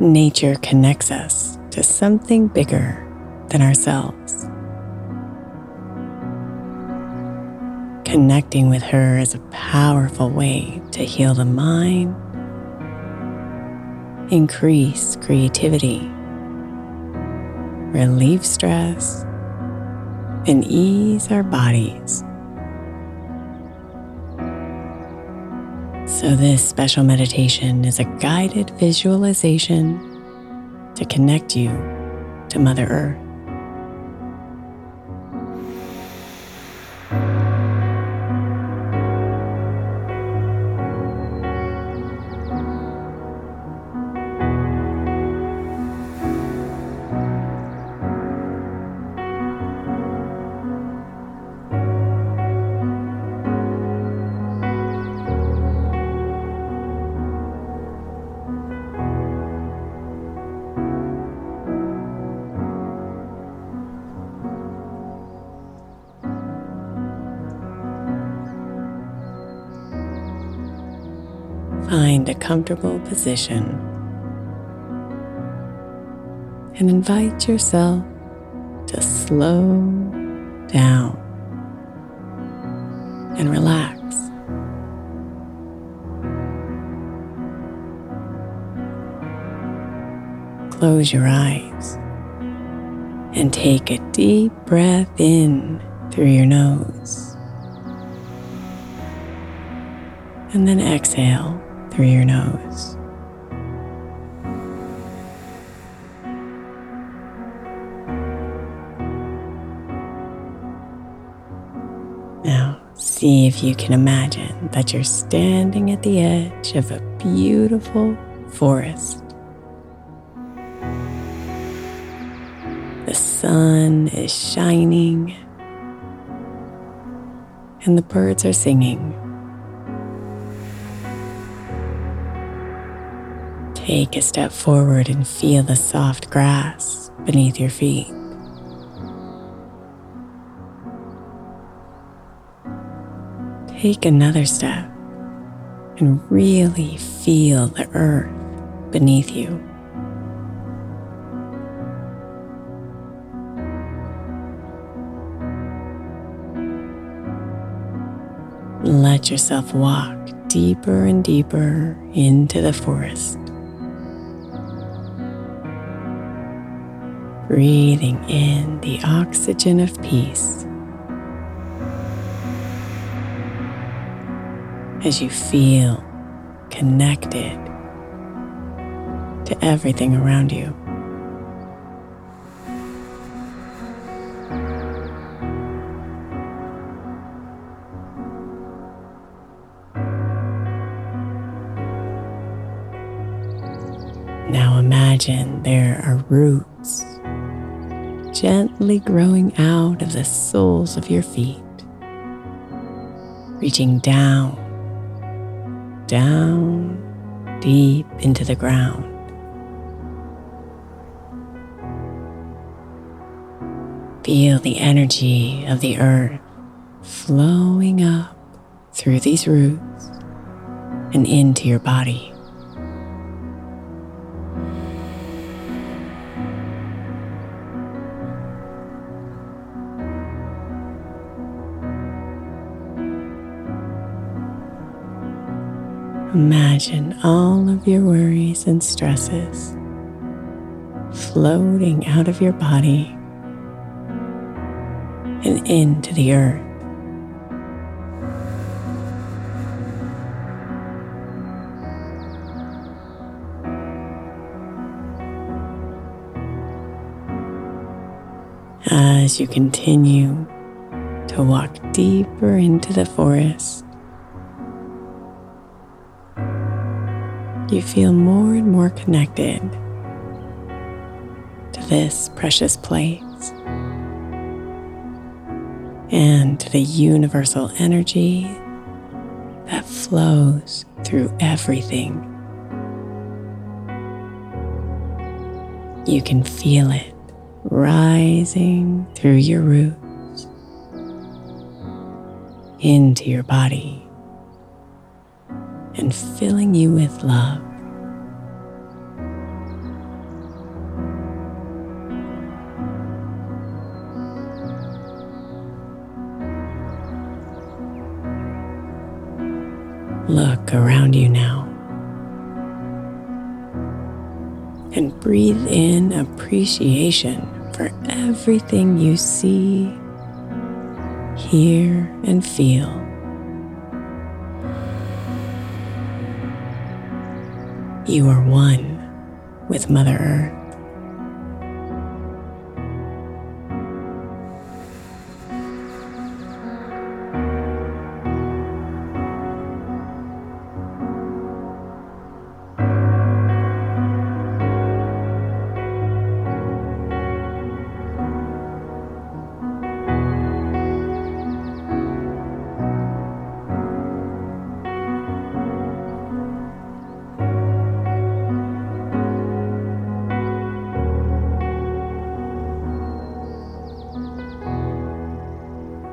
Nature connects us to something bigger than ourselves. Connecting with her is a powerful way to heal the mind, increase creativity, relieve stress, and ease our bodies. So, this special meditation is a guided visualization to connect you to Mother Earth. Find a comfortable position and invite yourself to slow down and relax. Close your eyes and take a deep breath in through your nose. And then exhale through your nose. Now, see if you can imagine that you're standing at the edge of a beautiful forest. The sun is shining and the birds are singing. Take a step forward and feel the soft grass beneath your feet. Take another step and really feel the earth beneath you. Let yourself walk deeper and deeper into the forest. Breathing in the oxygen of peace as you feel connected to everything around you. Now imagine there are roots gently growing out of the soles of your feet, reaching down, down, deep into the ground. Feel the energy of the earth flowing up through these roots and into your body. Imagine all of your worries and stresses floating out of your body and into the earth. As you continue to walk deeper into the forest, you feel more and more connected to this precious place and to the universal energy that flows through everything. You can feel it rising through your roots into your body and filling you with love. Look around you now and breathe in appreciation for everything you see, hear, and feel. You are one with Mother Earth.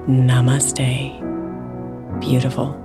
Namaste. Beautiful.